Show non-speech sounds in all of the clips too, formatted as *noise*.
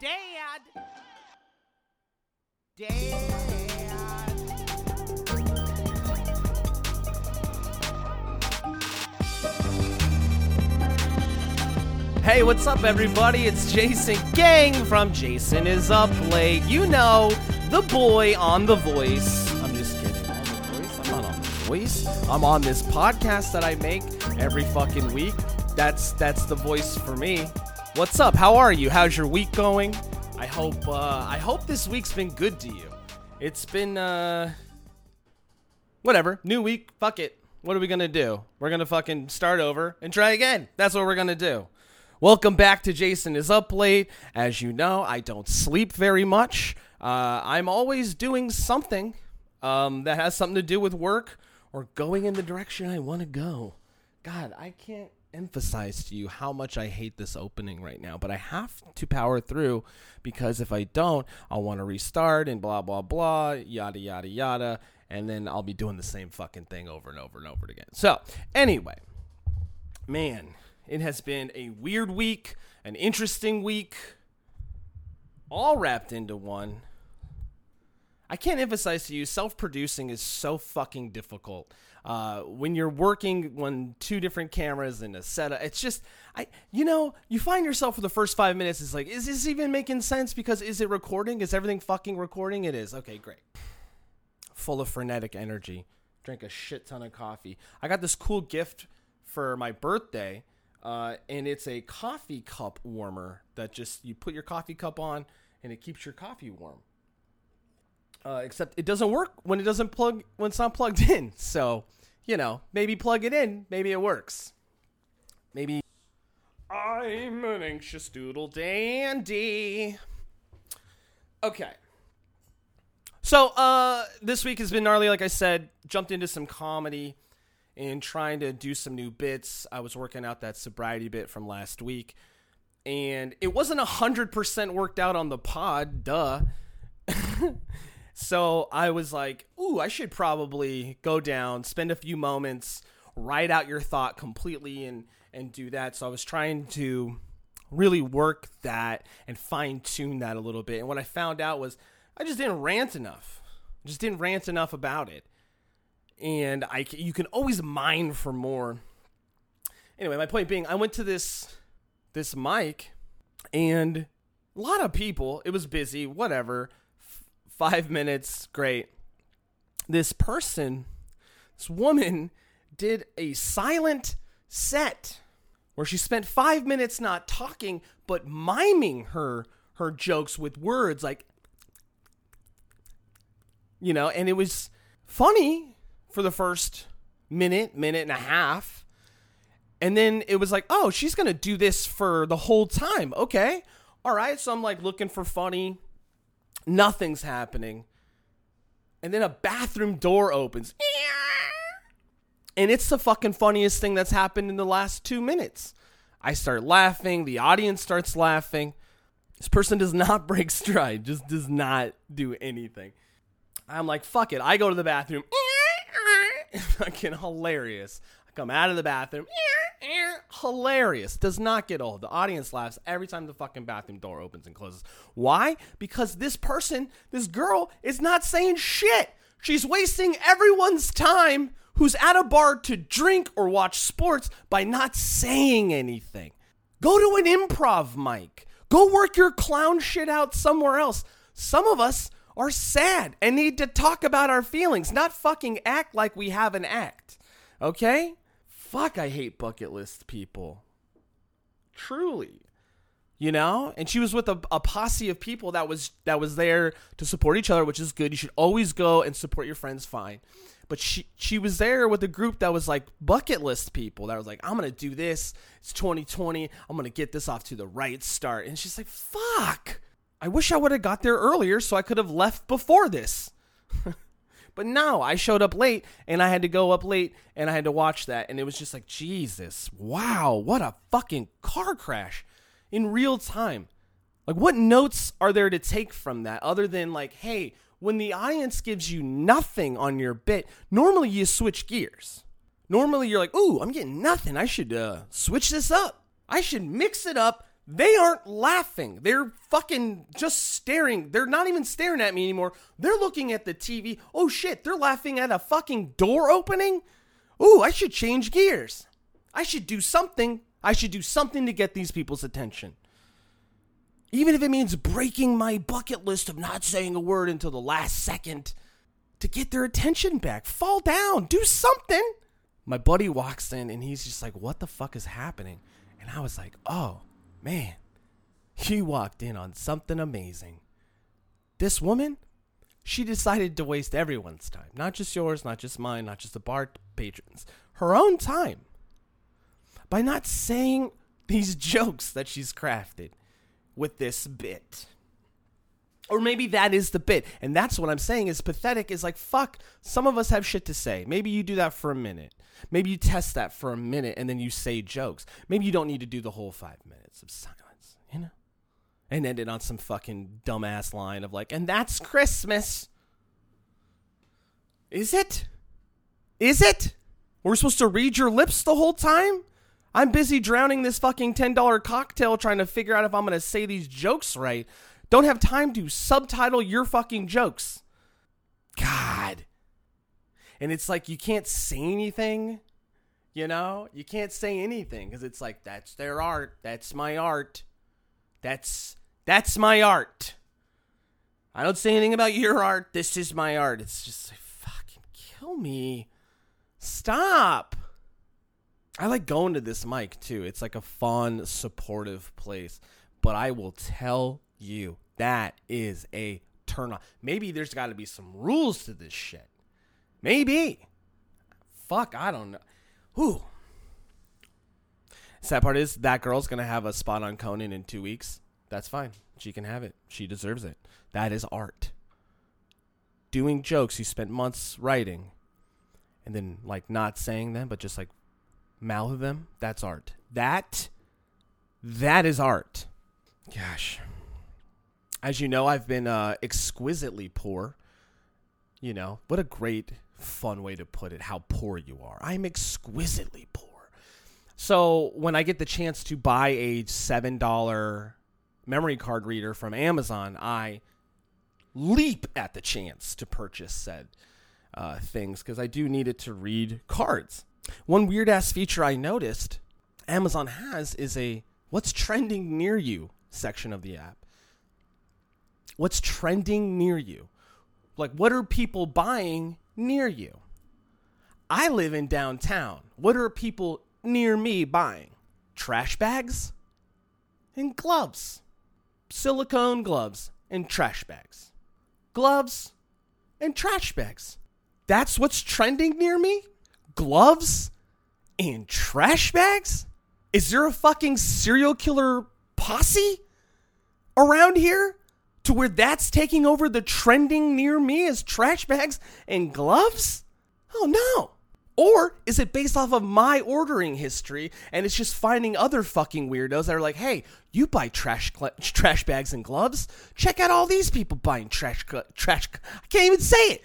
Dad! Dad! Hey, what's up, everybody? It's Jason Gang from Jason is Up Late. You know, the boy on The Voice. I'm just kidding. The Voice? I'm not on The Voice. I'm on this podcast that I make every fucking week. That's that's the voice for me. What's up? How are you? How's your week going? I hope uh, I hope this week's been good to you. It's been uh whatever. New week. Fuck it. What are we gonna do? We're gonna fucking start over and try again. That's what we're gonna do. Welcome back to Jason is Up Late. As you know, I don't sleep very much. Uh, I'm always doing something um, that has something to do with work or going in the direction I want to go. God, I can't emphasize to you how much I hate this opening right now, but I have to power through because if I don't, I'll want to restart and blah, blah, blah, yada, yada, yada. And then I'll be doing the same fucking thing over and over and over again. So, anyway, man, it has been a weird week, an interesting week, all wrapped into one. I can't emphasize to you, self producing is so fucking difficult. Uh, when you're working on two different cameras and a setup, it's just, I, you know, you find yourself for the first five minutes, it's like, is this even making sense? Because is it recording? Is everything fucking recording? It is. Okay, great. Full of frenetic energy. Drink a shit ton of coffee. I got this cool gift for my birthday uh, and it's a coffee cup warmer that just you put your coffee cup on and it keeps your coffee warm. Uh, except it doesn't work when it doesn't plug when it's not plugged *laughs* in. So you know, maybe plug it in, maybe it works. Maybe I'm an anxious doodle dandy. Okay. So uh, this week has been gnarly. Like I said, jumped into some comedy and trying to do some new bits. I was working out that sobriety bit from last week, and it wasn't a hundred percent worked out on the pod. Duh. *laughs* so I was like, "Ooh, I should probably go down, spend a few moments, write out your thought completely, and and do that." So I was trying to really work that and fine tune that a little bit. And what I found out was I just didn't rant enough. I just didn't rant enough about it and I you can always mine for more. Anyway, my point being, I went to this this mic, and a lot of people. It was busy, whatever. Five minutes, great. This person, this woman, did a silent set where she spent five minutes not talking but miming her her jokes with words like you know and it was funny for the first minute, minute and a half. And then it was like, oh, she's to do this for the whole time. Okay. All right. So I'm like looking for funny. Nothing's happening. And then a bathroom door opens. And it's the fucking funniest thing that's happened in the last two minutes. I start laughing. The audience starts laughing. This person does not *laughs* break stride, just does not do anything. I'm like, fuck it. I go to the bathroom. *laughs* fucking hilarious. Come out of the bathroom. Hilarious. Does not get old. The audience laughs every time the fucking bathroom door opens and closes. Why? Because this person, this girl, is not saying shit. She's wasting everyone's time who's at a bar to drink or watch sports by not saying anything. Go to an improv mic. Go work your clown shit out somewhere else. Some of us are sad and need to talk about our feelings, not fucking act like we have an act. Okay? Fuck, I hate bucket list people. Truly. You know? And she was with a, a posse of people that was that was there to support each other, which is good. You should always go and support your friends, fine. But she she was there with a group that was like bucket list people that was like, I'm gonna do this. It's 2020. I'm gonna get this off to the right start. And she's like, fuck. I wish I would have got there earlier so I could have left before this. *laughs* but no, I showed up late and I had to go up late and I had to watch that. And it was just like, Jesus, wow, what a fucking car crash in real time. Like, what notes are there to take from that other than, like, hey, when the audience gives you nothing on your bit, normally you switch gears. Normally you're like, ooh, I'm getting nothing. I should uh, switch this up. I should mix it up They aren't laughing. They're fucking just staring. They're not even staring at me anymore. They're looking at the TV. Oh shit, they're laughing at a fucking door opening? Ooh, I should change gears. I should do something. I should do something to get these people's attention. Even if it means breaking my bucket list of not saying a word until the last second to get their attention back. Fall down, do something. My buddy walks in and he's just like, What the fuck is happening? And I was like, Oh, man, he walked in on something amazing. This woman, she decided to waste everyone's time, not just yours, not just mine, not just the bar patrons, her own time by not saying these *laughs* jokes that she's crafted with this bit. Or maybe that is the bit. And that's what I'm saying is pathetic is like, fuck, some of us have shit to say. Maybe you do that for a minute. Maybe you test that for a minute and then you say jokes. Maybe you don't need to do the whole five minutes of silence, you know? And end it on some fucking dumbass line of like, and that's Christmas. Is it? Is it? We're supposed to read your lips the whole time? I'm busy drowning this fucking $10 cocktail trying to figure out if I'm going to say these jokes right. Don't have time to subtitle your fucking jokes. God. And it's like you can't say anything, you know? You can't say anything cuz it's like that's their art. That's my art. That's that's my art. I don't say anything about your art. This is my art. It's just like fucking kill me. Stop. I like going to this mic too. It's like a fun, supportive place. But I will tell you that is a turn on. Maybe there's got to be some rules to this shit. Maybe. Fuck, I don't know. Whew. Sad part is that girl's gonna have a spot on Conan in two weeks. That's fine. She can have it. She deserves it. That is art. Doing jokes you spent months writing and then like not saying them, but just like mouth them, that's art. That that is art. Gosh as you know, I've been uh, exquisitely poor. You know, what a great, fun way to put it, how poor you are. I'm exquisitely poor. So when I get the chance to buy a $7 memory card reader from Amazon, I leap at the chance to purchase said uh, things because I do need it to read cards. One weird ass feature I noticed Amazon has is a what's trending near you section of the app what's trending near you. Like, what are people buying near you? I live in downtown. What are people near me buying? Trash bags and gloves. Silicone gloves and trash bags. Gloves and trash bags. That's what's trending near me? Gloves and trash bags? Is there a fucking serial killer posse around here? To where that's taking over the trending near me as trash bags and gloves? Oh no. Or is it based off of my ordering history and it's just finding other fucking weirdos that are like, hey, you buy trash cl- *laughs* trash bags and gloves? Check out all these people buying trash cl- trash. I can't even say it.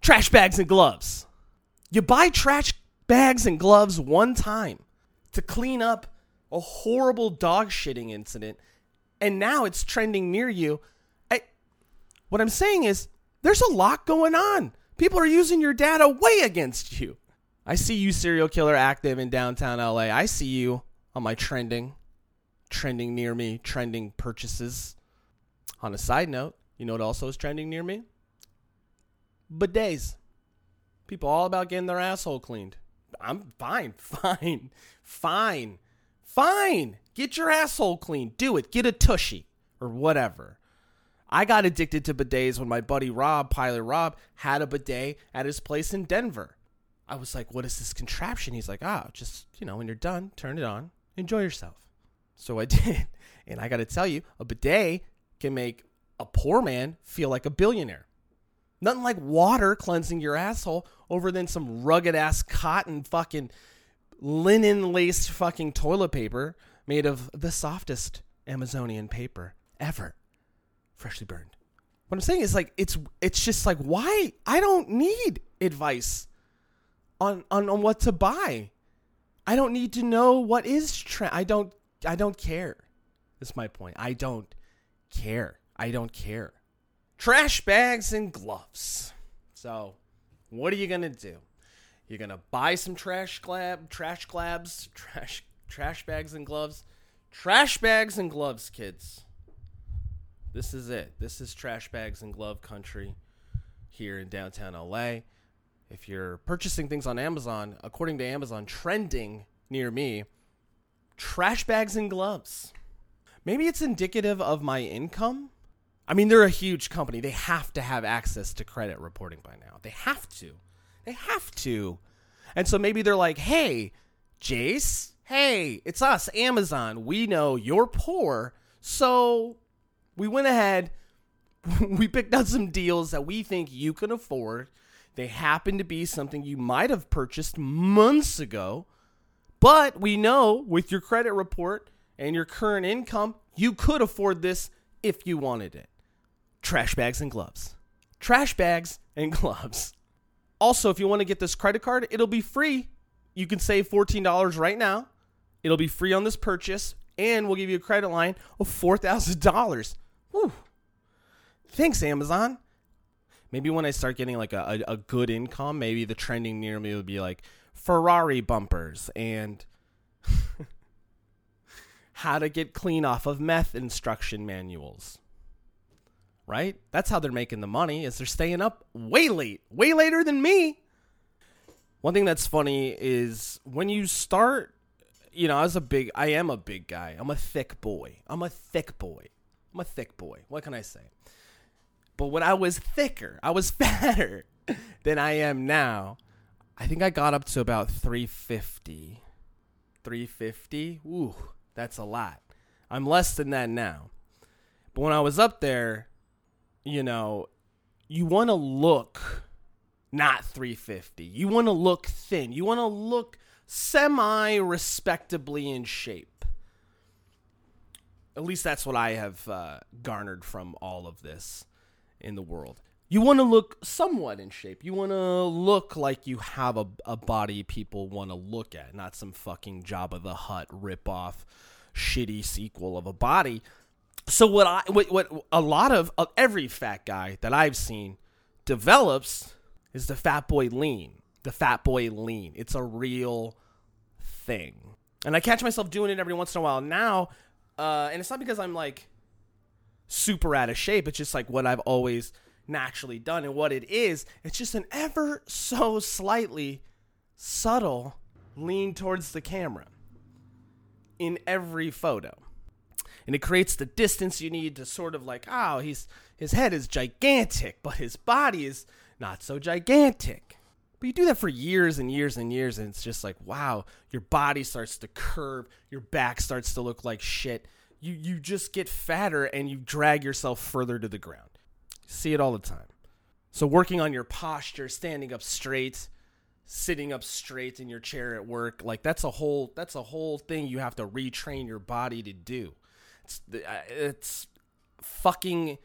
Trash bags and gloves. You buy trash bags and gloves one time to clean up a horrible dog shitting incident, and now it's trending near you what I'm saying is there's a lot going on. People are using your data way against you. I see you, serial killer, active in downtown LA. I see you on my trending, trending near me, trending purchases. On a side note, you know what also is trending near me? Bidets. People all about getting their asshole cleaned. I'm fine, *laughs* fine, fine, fine. Get your asshole cleaned. Do it. Get a tushy or whatever. I got addicted to bidets when my buddy Rob, Pilot Rob, had a bidet at his place in Denver. I was like, what is this contraption? He's like, ah, oh, just, you know, when you're done, turn it on, enjoy yourself. So I *laughs* did. And I got to tell you, a bidet can make a poor man feel like a billionaire. Nothing like water cleansing your asshole over than some rugged ass cotton fucking linen laced fucking toilet paper made of the softest Amazonian paper ever freshly burned. What I'm saying is like it's it's just like why I don't need advice on on, on what to buy. I don't need to know what is trend. I don't I don't care. That's my point. I don't care. I don't care. Trash bags and gloves. So, what are you gonna do? You're gonna buy some trash glab, trash glabs, trash trash bags and gloves, trash bags and gloves, kids. This is it. This is trash bags and glove country here in downtown LA. If you're purchasing things on Amazon, according to Amazon, trending near me, trash bags and gloves. Maybe it's indicative of my income. I mean, they're a huge company. They have to have access to credit reporting by now. They have to. They have to. And so maybe they're like, hey, Jace, hey, it's us, Amazon. We know you're poor. So we went ahead, *laughs* we picked out some deals that we think you can afford. They happen to be something you might have purchased months ago. But we know with your credit report and your current income, you could afford this if you wanted it. Trash bags and gloves. Trash bags and *laughs* gloves. Also, if you want to get this credit card, it'll be free. You can save $14 right now. It'll be free on this purchase, and we'll give you a credit line of $4,000. Whew. Thanks, Amazon. Maybe when I start getting like a, a, a good income, maybe the trending near me would be like Ferrari bumpers and *laughs* how to get clean off of meth instruction manuals. Right? That's how they're making the money is they're staying up way late, way later than me. One thing that's funny is when you start, you know, I was a big I am a big guy. I'm a thick boy. I'm a thick boy. I'm a thick boy. What can I say? But when I was thicker, I was *laughs* fatter than I am now. I think I got up to about 350. 350? Ooh, that's a lot. I'm less than that now. But when I was up there, you know, you want to look not 350. You want to look thin. You want to look semi respectably in shape. At least that's what I have uh, garnered from all of this in the world. You want to look somewhat in shape. You want to look like you have a, a body people want to look at, not some fucking Jabba the Hutt ripoff, shitty sequel of a body. So what I what, what a lot of, of every fat guy that I've seen develops is the fat boy lean. The fat boy lean. It's a real thing. And I catch myself doing it every once in a while now. Uh, and it's not because I'm like super out of shape. It's just like what I've always naturally done. And what it is, it's just an ever so slightly subtle lean towards the camera in every photo. And it creates the distance you need to sort of like, oh, he's his head is gigantic, but his body is not so gigantic. But you do that for years and years and years, and it's just like, wow, your body starts to curve, your back starts to look like shit you you just get fatter and you drag yourself further to the ground. See it all the time. So working on your posture, standing up straight, sitting up straight in your chair at work, like that's a whole that's a whole thing you have to retrain your body to do. It's it's fucking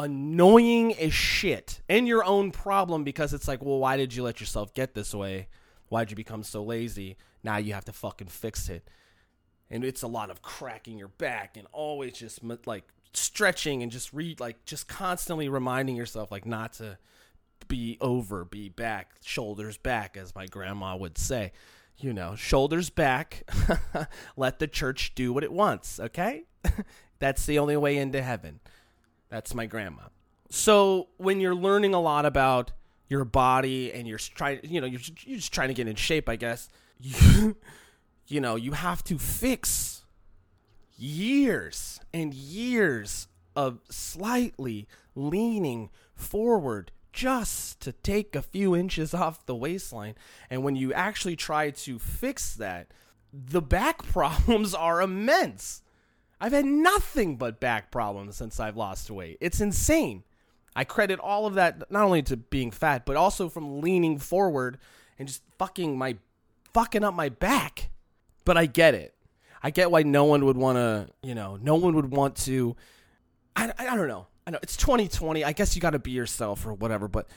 annoying as shit and your own problem because it's like, well, why did you let yourself get this way? Why'd you become so lazy? Now you have to fucking fix it and it's a lot of cracking your back and always just like stretching and just read like just constantly reminding yourself like not to be over be back shoulders back as my grandma would say you know shoulders back *laughs* let the church do what it wants okay *laughs* that's the only way into heaven that's my grandma so when you're learning a lot about your body and you're trying you know you're, you're just trying to get in shape i guess you *laughs* you know, you have to fix years and years of slightly leaning forward just to take a few inches off the waistline. And when you actually try to fix that, the back *laughs* problems are immense. I've had nothing but back problems since I've lost weight. It's insane. I credit all of that not only to being fat, but also from leaning forward and just fucking my fucking up my back but I get it. I get why no one would want to, you know, no one would want to. I, I, don't know. I know it's 2020. I guess you got to be yourself or whatever, but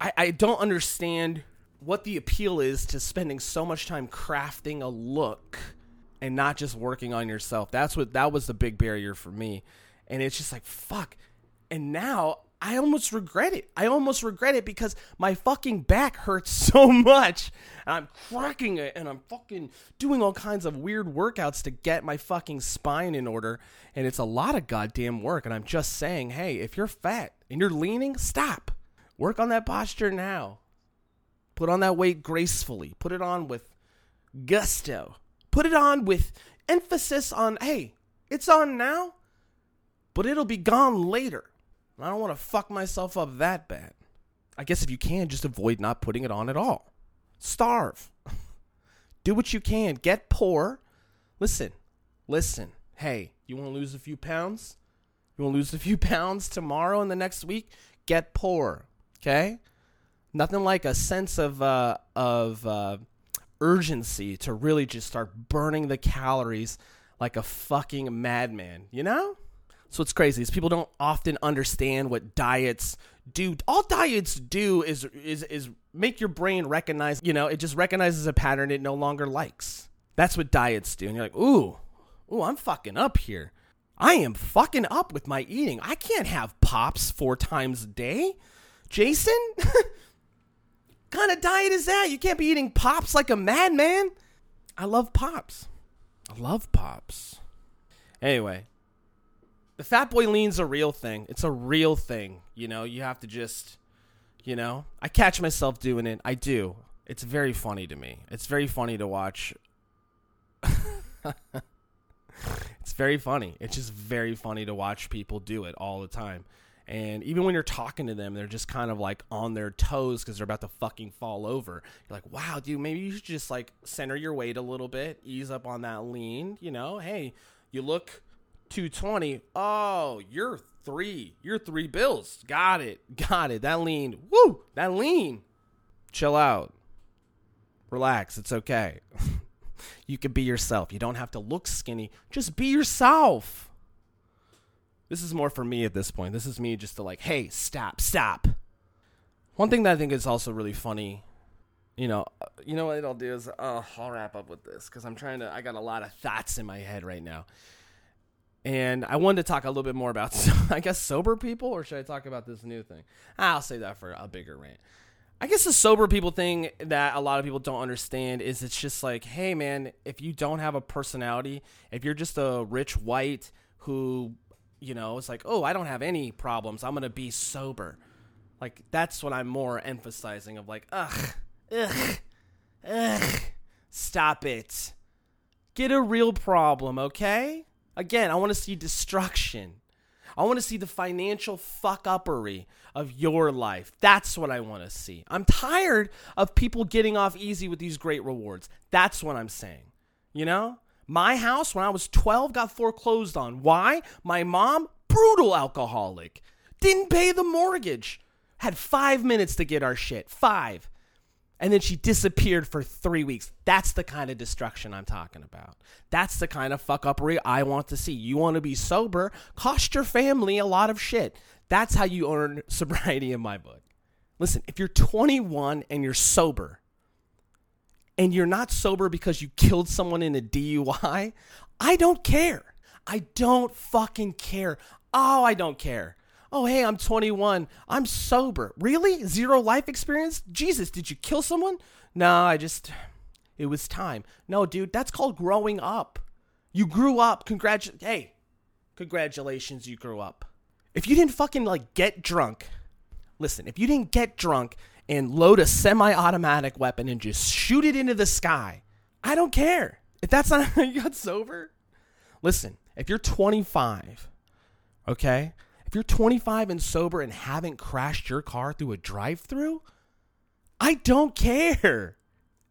I, I don't understand what the appeal is to spending so much time crafting a look and not just working on yourself. That's what that was the big barrier for me. And it's just like, fuck. And now I almost regret it. I almost regret it because my fucking back hurts *laughs* so much. And I'm cracking it and I'm fucking doing all kinds of weird workouts to get my fucking spine in order. And it's a lot of goddamn work. And I'm just saying, hey, if you're fat and you're leaning, stop. Work on that posture now. Put on that weight gracefully. Put it on with gusto. Put it on with emphasis on, hey, it's on now, but it'll be gone later. I don't want to fuck myself up that bad. I guess if you can, just avoid not putting it on at all. Starve. *laughs* Do what you can. Get poor. Listen, listen. Hey, you want to lose a few pounds? You want to lose a few *laughs* pounds tomorrow and the next week? Get poor. Okay? Nothing like a sense of uh, of uh, urgency to really just start burning the calories like a fucking madman. You know? So what's crazy is people don't often understand what diets do. All diets do is is is make your brain recognize, you know, it just recognizes a pattern it no longer likes. That's what diets do. And you're like, "Ooh, ooh, I'm fucking up here. I am fucking up with my eating. I can't have pops four times a day." Jason? *laughs* kind of diet is that? You can't be eating pops like a madman. I love pops. I love pops. Anyway, the fat boy lean's a real thing. It's a real thing. You know, you have to just, you know, I catch myself doing it. I do. It's very funny to me. It's very funny to watch. *laughs* it's very funny. It's just very funny to watch people do it all the time. And even when you're talking to them, they're just kind of like on their toes because they're about to fucking fall over. You're like, wow, dude, maybe you should just like center your weight a little bit, ease up on that lean. You know, hey, you look 220. Oh, you're three. You're three bills. Got it. Got it. That lean. Woo! That lean. Chill out. Relax. It's okay. *laughs* you can be yourself. You don't have to look skinny. Just be yourself. This is more for me at this point. This is me just to like, hey, stop, stop. One thing that I think is also really funny, you know, uh, you know what I'll do is, oh, I'll wrap up with this because I'm trying to. I got a lot of thoughts in my head right now and I wanted to talk a little bit more about, *laughs* I guess, sober people, or should I talk about this new thing? I'll say that for a bigger rant. I guess the sober people thing that a lot of people don't understand is it's just like, hey, man, if you don't have a personality, if you're just a rich white who, you know, it's like, oh, I don't have any problems, I'm to be sober. Like, that's what I'm more emphasizing of like, ugh, ugh, ugh, stop it. Get a real problem, okay? Again, I want to see destruction. I want to see the financial fuck uppery of your life. That's what I want to see. I'm tired of people getting off easy with these great rewards. That's what I'm saying. You know? My house, when I was 12, got foreclosed on. Why? My mom, brutal alcoholic, didn't pay the mortgage. Had five minutes to get our shit. Five and then she disappeared for three weeks. That's the kind of destruction I'm talking about. That's the kind of fuck uppery I want to see. You want to be sober, cost your family a lot of shit. That's how you earn *laughs* sobriety in my book. Listen, if you're 21 and you're sober, and you're not sober because you killed someone in a DUI, I don't care. I don't fucking care. Oh, I don't care oh, hey, I'm 21. I'm sober. Really? Zero life experience? Jesus, did you kill someone? No, I just, it was time. No, dude, that's called growing up. You grew up. Congratu- hey, congratulations, you grew up. If you didn't fucking like get drunk, listen, if you didn't get drunk and load a semi automatic weapon and just shoot it into the sky, I don't care. If that's not how you got sober, listen, if you're 25, okay, if you're 25 and sober and haven't crashed your car through a drive through, I don't care.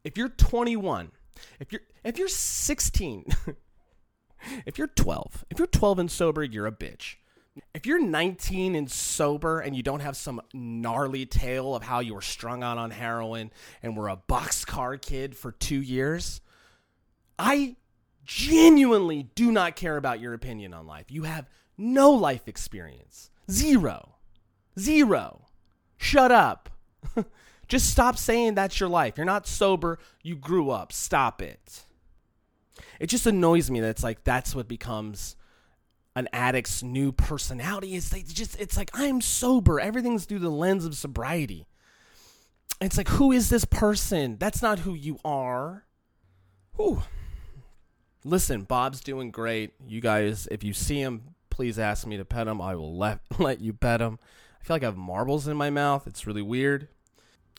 If you're 21, if you're if you're 16, *laughs* if you're 12, if you're 12 and sober, you're a bitch. If you're 19 and sober and you don't have some gnarly tale of how you were strung out on heroin and were a boxcar kid for 2 years, I genuinely do not care about your opinion on life. You have no life experience. Zero. Zero. Shut up. *laughs* Just stop saying that's your life. You're not sober. You grew up. Stop it. it just annoys me that it's like that's what becomes an addict's new personality is they just it's like I'm sober. Everything's through the lens of sobriety. It's like who is this person? That's not who you are. Whew. Listen, Bob's doing great. You guys, if you see him, please ask me to pet him. I will let *laughs* let you pet him. I feel like I have marbles in my mouth. It's really weird.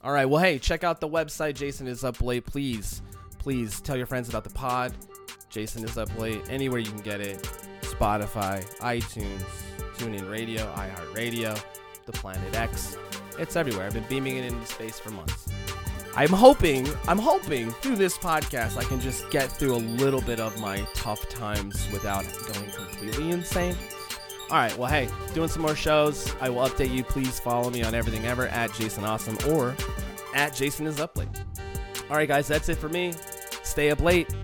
All right. Well, hey, check out the website. Jason is up late. Please, please tell your friends about the pod. Jason is up late. Anywhere you can get it. Spotify, iTunes, TuneIn Radio, iHeartRadio, The Planet X. It's everywhere. I've been beaming it into space for months. I'm hoping, I'm hoping through this podcast I can just get through a little bit of my tough times without going completely insane. All right, well, hey, doing some more shows. I will update you. Please follow me on everything ever at Jason Awesome or at Jason is up late. All right, guys, that's it for me. Stay up late.